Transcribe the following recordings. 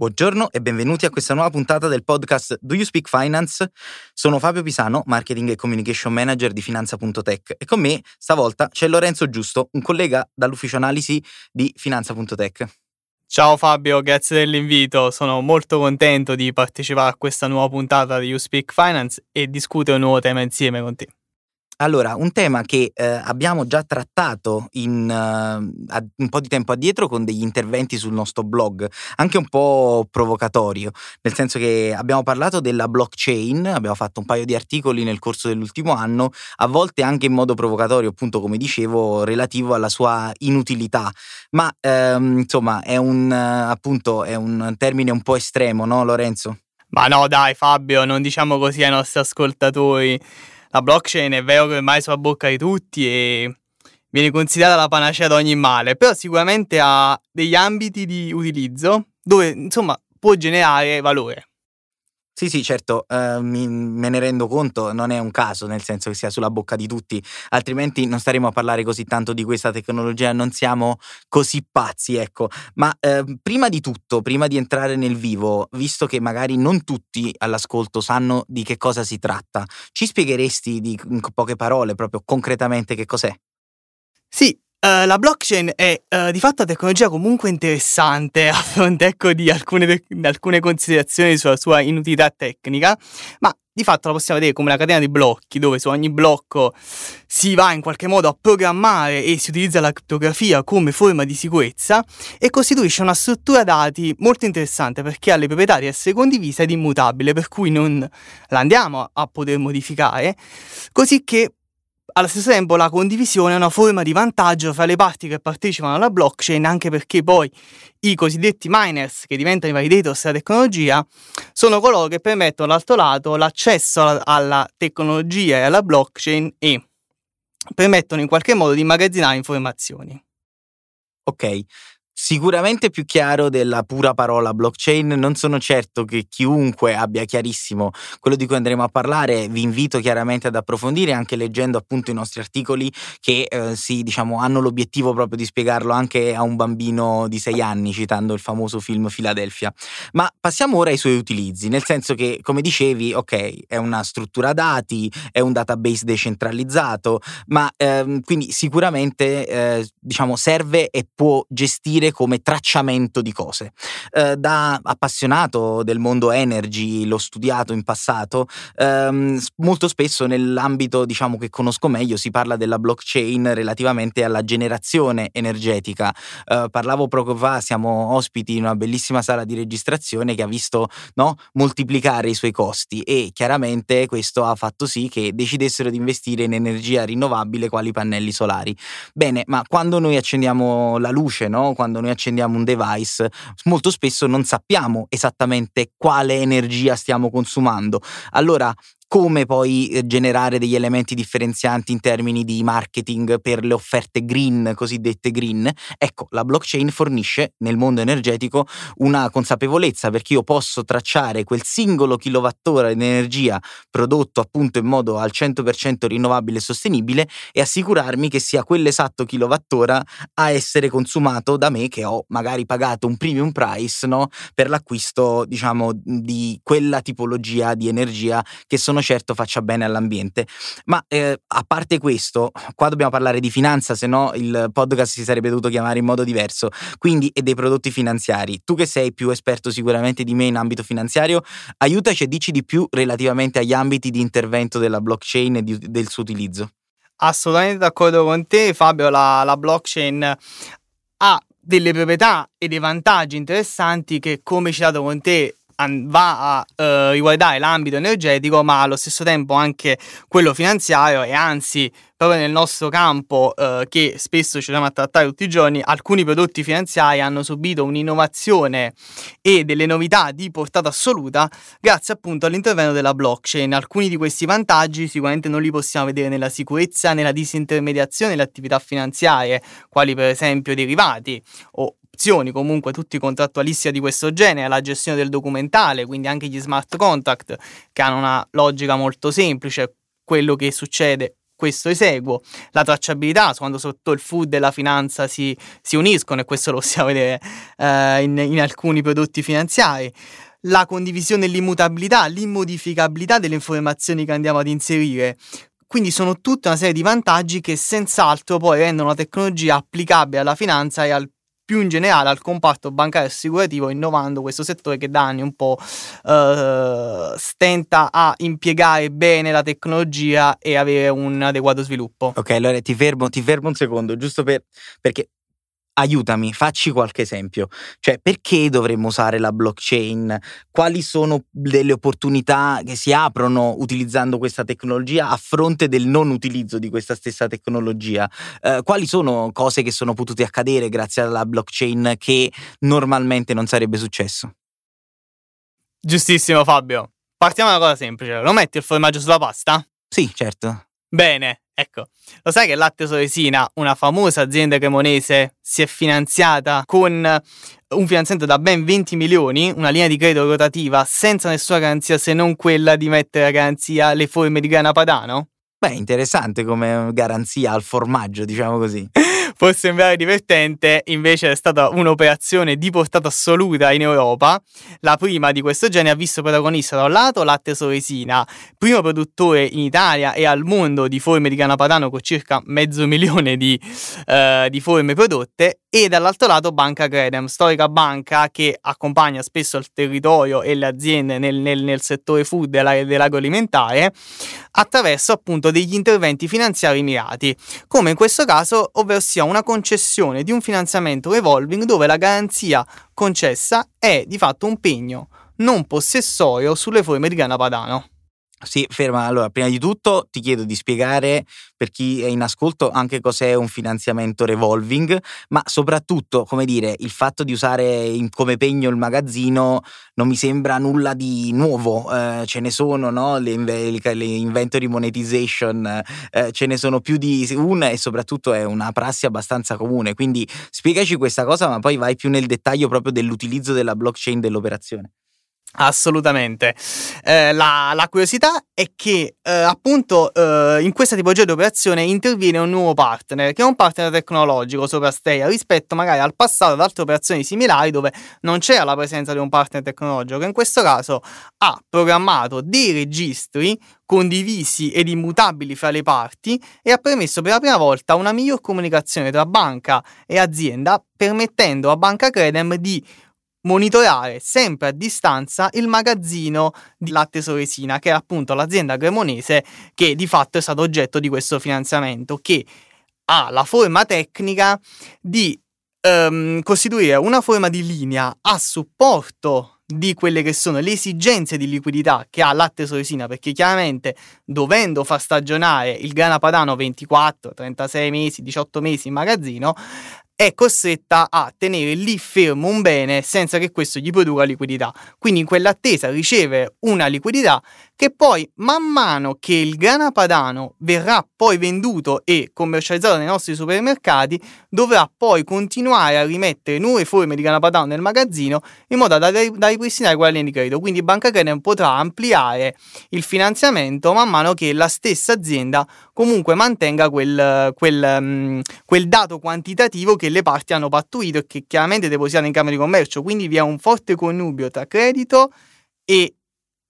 Buongiorno e benvenuti a questa nuova puntata del podcast Do You Speak Finance? Sono Fabio Pisano, Marketing e Communication Manager di Finanza.tech e con me stavolta c'è Lorenzo Giusto, un collega dall'ufficio analisi di Finanza.tech. Ciao Fabio, grazie dell'invito. Sono molto contento di partecipare a questa nuova puntata di You Speak Finance e discutere un nuovo tema insieme con te. Allora, un tema che eh, abbiamo già trattato in, uh, un po' di tempo addietro con degli interventi sul nostro blog, anche un po' provocatorio, nel senso che abbiamo parlato della blockchain, abbiamo fatto un paio di articoli nel corso dell'ultimo anno, a volte anche in modo provocatorio, appunto come dicevo, relativo alla sua inutilità, ma ehm, insomma è un, appunto, è un termine un po' estremo, no Lorenzo? Ma no dai Fabio, non diciamo così ai nostri ascoltatori la blockchain è vero che ormai sulla bocca di tutti e viene considerata la panacea da ogni male, però sicuramente ha degli ambiti di utilizzo dove insomma può generare valore. Sì, sì, certo, eh, mi, me ne rendo conto, non è un caso, nel senso che sia sulla bocca di tutti, altrimenti non staremo a parlare così tanto di questa tecnologia, non siamo così pazzi, ecco. Ma eh, prima di tutto, prima di entrare nel vivo, visto che magari non tutti all'ascolto sanno di che cosa si tratta, ci spiegheresti di, in poche parole proprio concretamente che cos'è? Sì, Uh, la blockchain è uh, di fatto una tecnologia comunque interessante a fronte ecco, di alcune, de- alcune, considerazioni sulla sua inutilità tecnica, ma di fatto la possiamo vedere come una catena di blocchi dove su ogni blocco si va in qualche modo a programmare e si utilizza la criptografia come forma di sicurezza e costituisce una struttura dati molto interessante perché ha le proprietà di essere condivisa ed immutabile, per cui non la andiamo a poter modificare, così che allo stesso tempo la condivisione è una forma di vantaggio fra le parti che partecipano alla blockchain, anche perché poi i cosiddetti miners, che diventano i validators della tecnologia, sono coloro che permettono dall'altro lato l'accesso alla, tecnologia e alla blockchain e permettono in qualche modo di immagazzinare informazioni. Ok, sicuramente più chiaro della pura parola blockchain. Non sono certo che chiunque abbia chiarissimo quello di cui andremo a parlare. Vi invito chiaramente ad approfondire anche leggendo appunto i nostri articoli che eh, sì, diciamo, hanno l'obiettivo proprio di spiegarlo anche a un bambino di sei anni, citando il famoso film Philadelphia. Ma passiamo ora ai suoi utilizzi, nel senso che, come dicevi, ok, è una struttura dati, è un database decentralizzato, ma ehm, quindi sicuramente eh, diciamo serve e può gestire come tracciamento di cose. Eh, da appassionato del mondo energy, l'ho studiato in passato, ehm, molto spesso nell'ambito diciamo che conosco meglio si parla della blockchain relativamente alla generazione energetica. Eh, parlavo poco fa, siamo ospiti in una bellissima sala di registrazione che ha visto no, moltiplicare i suoi costi e chiaramente questo ha fatto sì che decidessero di investire in energia rinnovabile quali pannelli solari. Bene, ma quando noi accendiamo la luce, no? quando noi accendiamo un device, molto spesso non sappiamo esattamente quale energia stiamo consumando. Allora, come poi eh, generare degli elementi differenzianti in termini di marketing per le offerte green, cosiddette green. Ecco, la blockchain fornisce nel mondo energetico una consapevolezza perché io posso tracciare quel singolo kilowattora di energia prodotto appunto in modo al 100% rinnovabile e sostenibile e assicurarmi che sia quell'esatto kilowattora a essere consumato da me che ho magari pagato un premium price no, per l'acquisto diciamo di quella tipologia di energia che sono sono certo faccia bene all'ambiente. Ma eh, a parte questo, qua dobbiamo parlare di finanza, se no il podcast si sarebbe dovuto chiamare in modo diverso, quindi e dei prodotti finanziari. Tu che sei più esperto sicuramente di me in ambito finanziario, aiutaci e dici di più relativamente agli ambiti di intervento della blockchain e di, del suo utilizzo. Assolutamente d'accordo con te Fabio, la, la blockchain ha delle proprietà e dei vantaggi interessanti che come citato con te va a uh, riguardare l'ambito energetico, ma allo stesso tempo anche quello finanziario e anzi proprio nel nostro campo uh, che spesso ci troviamo a trattare tutti i giorni, alcuni prodotti finanziari hanno subito un'innovazione e delle novità di portata assoluta grazie appunto all'intervento della blockchain. Alcuni di questi vantaggi sicuramente non li possiamo vedere nella sicurezza, nella disintermediazione delle attività finanziarie, quali per esempio derivati o opzioni, comunque tutti contrattualisti di questo genere, la gestione del documentale, quindi anche gli smart contract che hanno una logica molto semplice, quello che succede questo eseguo, la tracciabilità, quando sotto il food e la finanza si, si uniscono, e questo lo possiamo vedere eh, in, in alcuni prodotti finanziari la condivisione e l'immutabilità, l'immodificabilità delle informazioni che andiamo ad inserire. Quindi sono tutta una serie di vantaggi che senz'altro poi rendono la tecnologia applicabile alla finanza e al più in generale al comparto bancario e assicurativo, innovando questo settore che da anni un po' uh, stenta a impiegare bene la tecnologia e avere un adeguato sviluppo. Ok, allora ti fermo, ti fermo un secondo, giusto per, perché aiutami, facci qualche esempio. Cioè, perché dovremmo usare la blockchain? Quali sono delle opportunità che si aprono utilizzando questa tecnologia a fronte del non utilizzo di questa stessa tecnologia? Eh, quali sono cose che sono potute accadere grazie alla blockchain che normalmente non sarebbe successo? Giustissimo Fabio. Partiamo da una cosa semplice. Lo metti il formaggio sulla pasta? Sì, certo. Bene, ecco. Lo sai che Latte Soresina, una famosa azienda cremonese, si è finanziata con un finanziamento da ben 20 milioni, una linea di credito rotativa senza nessuna garanzia se non quella di mettere a garanzia le forme di grana padano? Beh, interessante come garanzia al formaggio, diciamo così. Può sembrare divertente, invece è stata un'operazione di portata assoluta in Europa. La prima di questo genere ha visto protagonista da un lato Latte Soresina, primo produttore in Italia e al mondo di forme di grana padano con circa mezzo milione di, uh, di forme prodotte, e dall'altro lato Banca Credem, storica banca che accompagna spesso il territorio e le aziende nel, nel, nel settore food dell'agroalimentare attraverso appunto degli interventi finanziari mirati, come in questo caso, ovvero sia una concessione di un finanziamento revolving dove la garanzia concessa è di fatto un pegno non possessorio sulle forme di grana padano. Sì, ferma. Allora, prima di tutto ti chiedo di spiegare per chi è in ascolto anche cos'è un finanziamento revolving, ma soprattutto, come dire, il fatto di usare in, come pegno il magazzino non mi sembra nulla di nuovo. Eh, ce ne sono, no? Le, le inventory monetization, eh, ce ne sono più di una e soprattutto è una prassi abbastanza comune. Quindi spiegaci questa cosa, ma poi vai più nel dettaglio proprio dell'utilizzo della blockchain dell'operazione. Assolutamente. Eh, la, la, curiosità è che eh, appunto eh, in questa tipologia di operazione interviene un nuovo partner, che è un partner tecnologico sopra Steia, rispetto magari al passato ad altre operazioni similari dove non c'era la presenza di un partner tecnologico, che in questo caso ha programmato dei registri condivisi ed immutabili fra le parti e ha permesso per la prima volta una miglior comunicazione tra banca e azienda, permettendo a Banca Credem di monitorare sempre a distanza il magazzino di latte Soresina, che è appunto l'azienda cremonese che di fatto è stato oggetto di questo finanziamento, che ha la forma tecnica di um, costituire una forma di linea a supporto di quelle che sono le esigenze di liquidità che ha latte soresina, perché chiaramente dovendo far stagionare il grana padano 24, 36 mesi, 18 mesi in magazzino, è costretta a tenere lì fermo un bene senza che questo gli produca liquidità. Quindi in quell'attesa riceve una liquidità che poi man mano che il grana padano verrà poi venduto e commercializzato nei nostri supermercati, dovrà poi continuare a rimettere nuove forme di grana padano nel magazzino in modo da, ripristinare quella linea di credito. Quindi Banca Credem potrà ampliare il finanziamento man mano che la stessa azienda comunque mantenga quel, quel, um, quel dato quantitativo che le parti hanno pattuito e che chiaramente depositano in Camera di Commercio. Quindi vi è un forte connubio tra credito e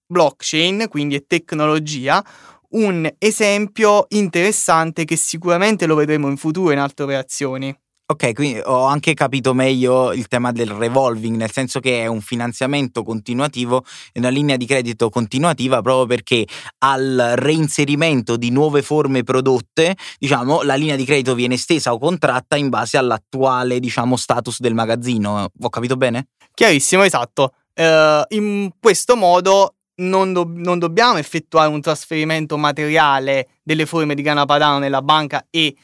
blockchain, quindi è tecnologia, un esempio interessante che sicuramente lo vedremo in futuro in altre operazioni. Ok, quindi ho anche capito meglio il tema del revolving, nel senso che è un finanziamento continuativo e una linea di credito continuativa proprio perché al reinserimento di nuove forme prodotte, diciamo, la linea di credito viene estesa o contratta in base all'attuale, diciamo, status del magazzino. Ho capito bene? Chiarissimo, esatto. Uh, in questo modo non, do- non, dobbiamo effettuare un trasferimento materiale delle forme di grana padano nella banca e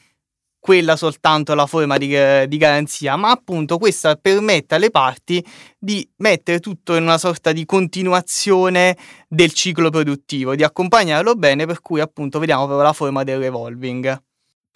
quella soltanto la forma di, di, garanzia, ma appunto questa permette alle parti di mettere tutto in una sorta di continuazione del ciclo produttivo, di accompagnarlo bene, per cui appunto vediamo proprio la forma del revolving.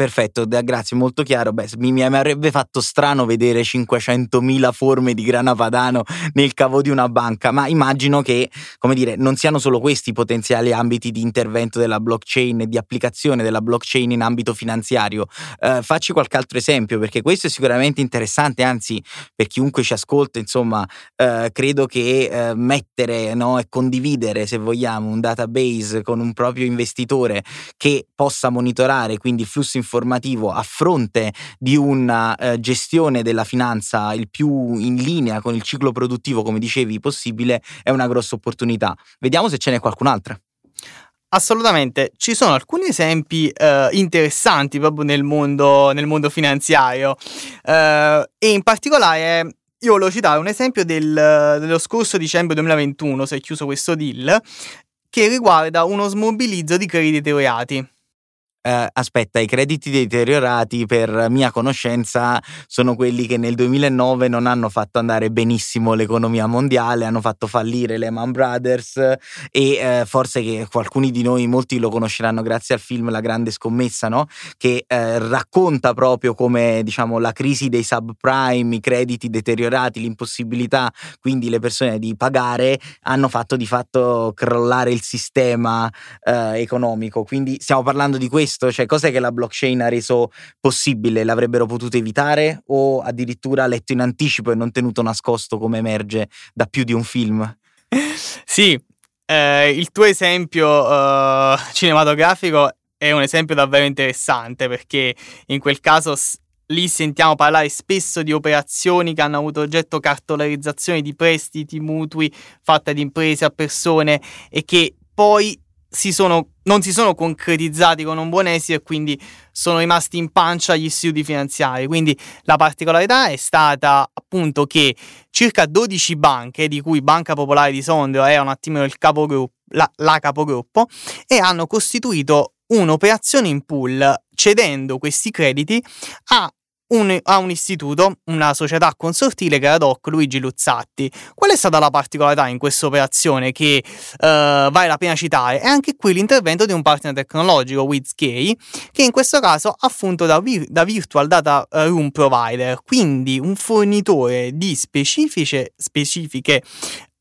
Perfetto, grazie, molto chiaro. Beh, mi, mi, avrebbe fatto strano vedere 500.000 forme di grana padano nel cavo di una banca, ma immagino che, come dire, non siano solo questi i potenziali ambiti di intervento della blockchain e di applicazione della blockchain in ambito finanziario. Eh, facci qualche altro esempio, perché questo è sicuramente interessante, anzi, per chiunque ci ascolta, insomma, eh, credo che eh, mettere no, e condividere, se vogliamo, un database con un proprio investitore che possa monitorare quindi il flusso informativo a fronte di una eh, gestione della finanza il più in linea con il ciclo produttivo, come dicevi, possibile, è una grossa opportunità. Vediamo se ce n'è qualcun'altra. Assolutamente, ci sono alcuni esempi eh, interessanti proprio nel mondo, nel mondo finanziario eh, e in particolare io volevo citare un esempio del, dello scorso dicembre 2021, si è chiuso questo deal, che riguarda uno smobilizzo di crediti deteriorati. Uh, aspetta, i crediti deteriorati per mia conoscenza sono quelli che nel 2009 non hanno fatto andare benissimo l'economia mondiale, hanno fatto fallire Lehman Brothers e uh, forse che alcuni di noi, molti lo conosceranno grazie al film La grande scommessa, no? che uh, racconta proprio come diciamo, la crisi dei subprime, i crediti deteriorati, l'impossibilità quindi le persone di pagare hanno fatto di fatto crollare il sistema economico. Quindi stiamo parlando di questo questo? Cioè, cos'è che la blockchain ha reso possibile? L'avrebbero potuto evitare o addirittura letto in anticipo e non tenuto nascosto come emerge da più di un film? sì, eh, il tuo esempio uh, cinematografico è un esempio davvero interessante perché in quel caso lì sentiamo parlare spesso di operazioni che hanno avuto oggetto cartolarizzazione di prestiti, mutui fatte ad imprese, a persone e che poi si sono, non si sono concretizzati con un buon esito e quindi sono rimasti in pancia agli istituti finanziari. Quindi la particolarità è stata appunto che circa 12 banche, di cui Banca Popolare di Sondrio era un attimino il capogruppo, la, la capogruppo, e hanno costituito un'operazione in pool cedendo questi crediti a un, a un istituto, una società consortile che era Doc Luigi Luzzatti. Qual è stata la particolarità in questa operazione che uh, vale la pena citare? È anche qui l'intervento di un partner tecnologico, WizKey, che in questo caso ha funto da, vir- da Virtual Data Room Provider, quindi un fornitore di specifiche, specifiche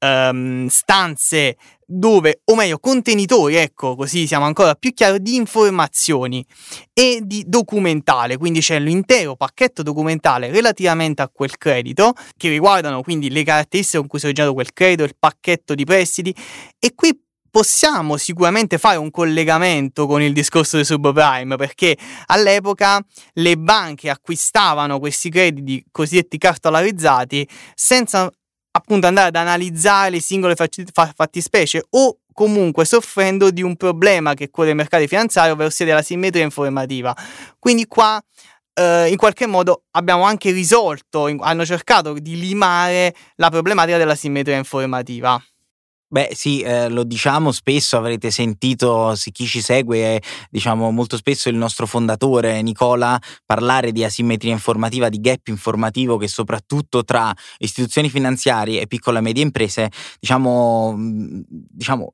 um, stanze dove, o meglio, contenitori, ecco, così siamo ancora più chiari, di informazioni e di documentale, quindi c'è l'intero pacchetto documentale relativamente a quel credito, che riguardano quindi le caratteristiche con cui si è originato quel credito, il pacchetto di prestiti, e qui possiamo sicuramente fare un collegamento con il discorso del subprime perché all'epoca le banche acquistavano questi crediti cosiddetti cartolarizzati senza appunto andare ad analizzare le singole fattispecie o comunque soffrendo di un problema che è quello dei mercati finanziari, ovvero sia della simmetria informativa. Quindi qua eh, in qualche modo abbiamo anche risolto, hanno cercato di limare la problematica della simmetria informativa. Beh sì, eh, lo diciamo spesso, avrete sentito, se chi ci segue, eh, diciamo molto spesso il nostro fondatore Nicola parlare di asimmetria informativa, di gap informativo che soprattutto tra istituzioni finanziarie e piccole e medie imprese, diciamo, diciamo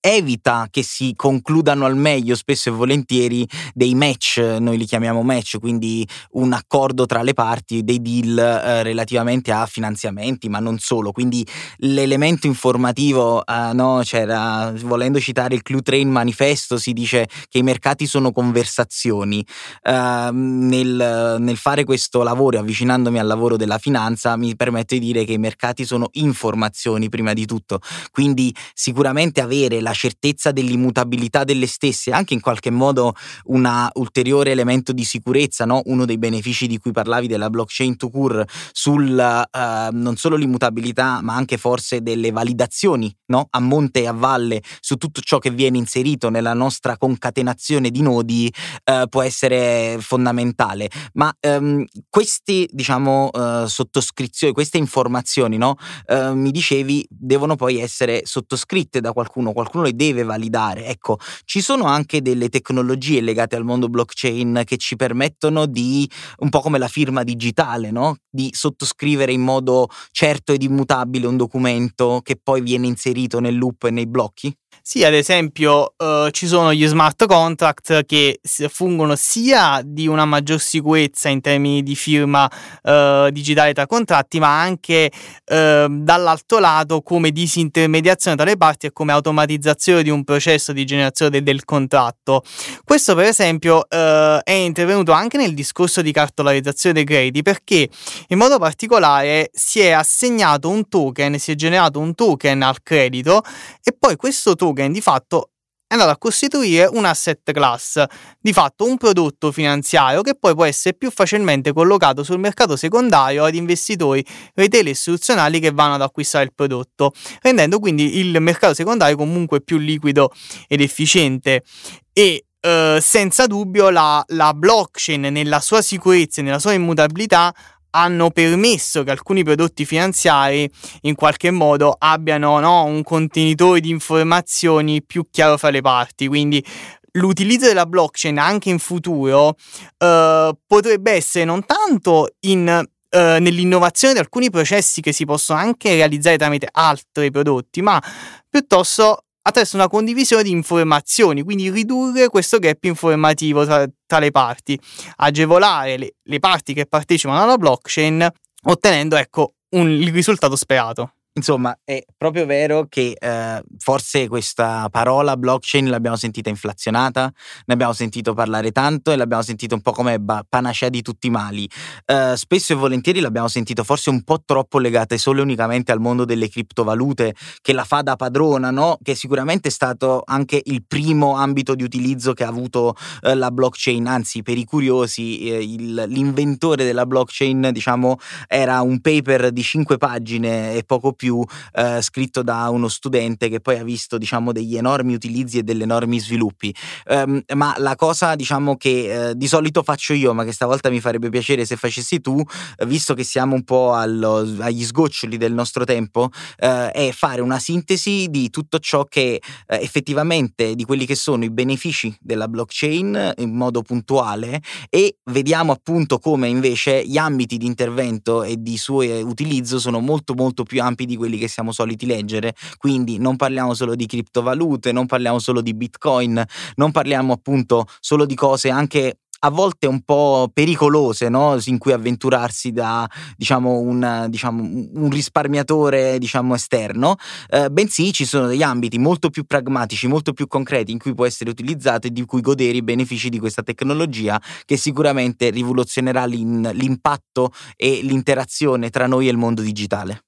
evita che si concludano al meglio spesso e volentieri dei match, noi li chiamiamo match, quindi un accordo tra le parti, dei deal eh, relativamente a finanziamenti, ma non solo. Quindi l'elemento informativo, eh, no, c'era, volendo citare il Clue Train Manifesto, si dice che i mercati sono conversazioni. Eh, nel, nel fare questo lavoro, avvicinandomi al lavoro della finanza, mi permette di dire che i mercati sono informazioni prima di tutto. Quindi sicuramente avere la la certezza dell'immutabilità delle stesse, anche in qualche modo un ulteriore elemento di sicurezza, no? uno dei benefici di cui parlavi della blockchain to cure sul uh, non solo l'immutabilità ma anche forse delle validazioni no? a monte e a valle su tutto ciò che viene inserito nella nostra concatenazione di nodi uh, può essere fondamentale. Ma um, queste diciamo uh, sottoscrizioni, queste informazioni, no? mi dicevi, devono poi essere sottoscritte da qualcuno, qualcuno qualcuno le deve validare. Ecco, ci sono anche delle tecnologie legate al mondo blockchain che ci permettono di, un po' come la firma digitale, no? di sottoscrivere in modo certo ed immutabile un documento che poi viene inserito nel loop e nei blocchi? Sì, ad esempio uh, ci sono gli smart contract che fungono sia di una maggior sicurezza in termini di firma uh, digitale tra contratti, ma anche uh, dall'altro lato come disintermediazione tra le parti e come automatizzazione di un processo di generazione de- del contratto. Questo per esempio è intervenuto anche nel discorso di cartolarizzazione dei crediti perché in modo particolare si è assegnato un token, si è generato un token al credito e poi questo token di fatto è andato a costituire un asset class, di fatto un prodotto finanziario che poi può essere più facilmente collocato sul mercato secondario ad investitori retail istituzionali che vanno ad acquistare il prodotto, rendendo quindi il mercato secondario comunque più liquido ed efficiente. E Uh, senza dubbio la, la, blockchain nella sua sicurezza e nella sua immutabilità hanno permesso che alcuni prodotti finanziari in qualche modo abbiano no, un contenitore di informazioni più chiaro fra le parti. Quindi l'utilizzo della blockchain anche in futuro uh, potrebbe essere non tanto in Uh, nell'innovazione di alcuni processi che si possono anche realizzare tramite altri prodotti, ma piuttosto attraverso una condivisione di informazioni, quindi ridurre questo gap informativo tra, tra le parti, agevolare le, le, parti che partecipano alla blockchain, ottenendo ecco un, il risultato sperato. Insomma, è proprio vero che eh, forse questa parola blockchain l'abbiamo sentita inflazionata, ne abbiamo sentito parlare tanto e l'abbiamo sentito un po' come ba- panacea di tutti i mali. Eh, spesso e volentieri l'abbiamo sentito forse un po' troppo legate solo e unicamente al mondo delle criptovalute, che la fa da padrona, no? Che sicuramente è stato anche il primo ambito di utilizzo che ha avuto eh, la blockchain, anzi per i curiosi eh, il, l'inventore della blockchain, diciamo, era un paper di cinque pagine e poco più più eh, scritto da uno studente che poi ha visto diciamo degli enormi utilizzi e degli enormi sviluppi. Um, ma la cosa diciamo che eh, di solito faccio io ma che stavolta mi farebbe piacere se facessi tu visto che siamo un po' allo, agli sgoccioli del nostro tempo eh, è fare una sintesi di tutto ciò che eh, effettivamente di quelli che sono i benefici della blockchain in modo puntuale e vediamo appunto come invece gli ambiti di intervento e di suo utilizzo sono molto molto più ampi di quelli che siamo soliti leggere, quindi non parliamo solo di criptovalute, non parliamo solo di bitcoin, non parliamo appunto solo di cose anche a volte un po' pericolose, no? in cui avventurarsi da diciamo, un, diciamo, un risparmiatore diciamo, esterno, eh, bensì ci sono degli ambiti molto più pragmatici, molto più concreti in cui può essere utilizzato e di cui godere i benefici di questa tecnologia che sicuramente rivoluzionerà l'impatto e l'interazione tra noi e il mondo digitale.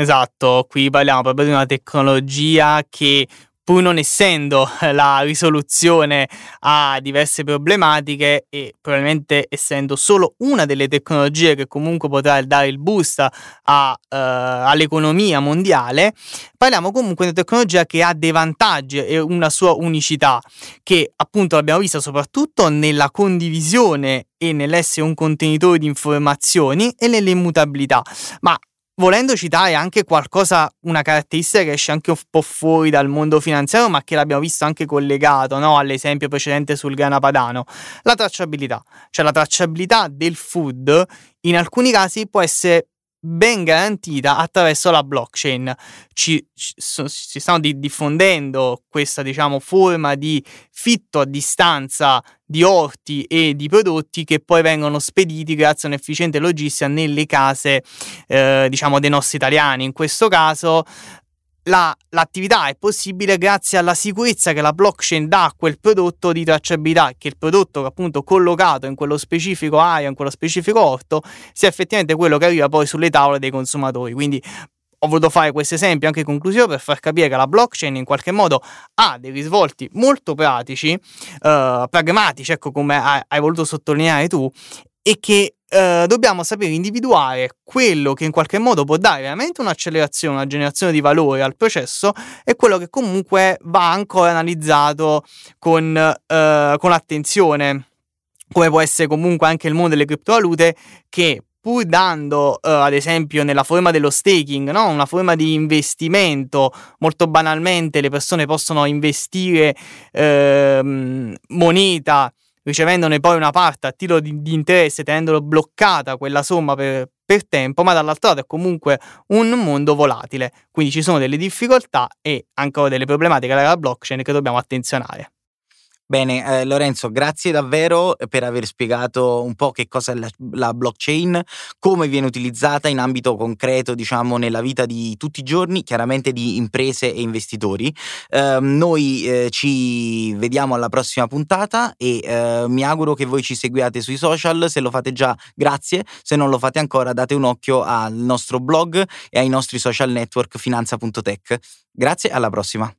Esatto, qui parliamo proprio di una tecnologia che pur non essendo la risoluzione a diverse problematiche e probabilmente essendo solo una delle tecnologie che comunque potrà dare il boost a, uh, all'economia mondiale, parliamo comunque di una tecnologia che ha dei vantaggi e una sua unicità, che appunto l'abbiamo vista soprattutto nella condivisione e nell'essere un contenitore di informazioni e nell'immutabilità, ma volendo citare anche qualcosa, una caratteristica che esce anche un po' fuori dal mondo finanziario, ma che l'abbiamo visto anche collegato no? all'esempio precedente sul grana padano, la tracciabilità. Cioè la tracciabilità del food in alcuni casi può essere ben garantita attraverso la blockchain. Ci, ci, si stanno di, diffondendo questa diciamo, forma di fitto a distanza di orti e di prodotti che poi vengono spediti grazie a un'efficiente logistica nelle case eh, diciamo dei nostri italiani. In questo caso la, l'attività è possibile grazie alla sicurezza che la blockchain dà a quel prodotto di tracciabilità, che il prodotto appunto collocato in quello specifico area, in quello specifico orto, sia effettivamente quello che arriva poi sulle tavole dei consumatori. Quindi ho voluto fare questo esempio anche conclusivo per far capire che la blockchain in qualche modo ha dei risvolti molto pratici, uh, pragmatici, ecco come hai, hai voluto sottolineare tu, e che eh, dobbiamo sapere individuare quello che in qualche modo può dare veramente un'accelerazione, una generazione di valore al processo e quello che comunque va ancora analizzato con, eh, con attenzione, come può essere comunque anche il mondo delle criptovalute che pur dando, uh, ad esempio, nella forma dello staking, no? una forma di investimento, molto banalmente le persone possono investire uh, moneta ricevendone poi una parte a titolo di, di interesse, tenendolo bloccata quella somma per, per tempo, ma dall'altro lato è comunque un mondo volatile, quindi ci sono delle difficoltà e ancora delle problematiche della blockchain che dobbiamo attenzionare. Bene, eh, Lorenzo, grazie davvero per aver spiegato un po' che cosa è la, la, blockchain, come viene utilizzata in ambito concreto, diciamo, nella vita di tutti i giorni, chiaramente di imprese e investitori. Eh, noi eh, ci vediamo alla prossima puntata e eh, mi auguro che voi ci seguiate sui social. Se lo fate già, grazie. Se non lo fate ancora, date un occhio al nostro blog e ai nostri social network finanza.tech. Grazie, alla prossima.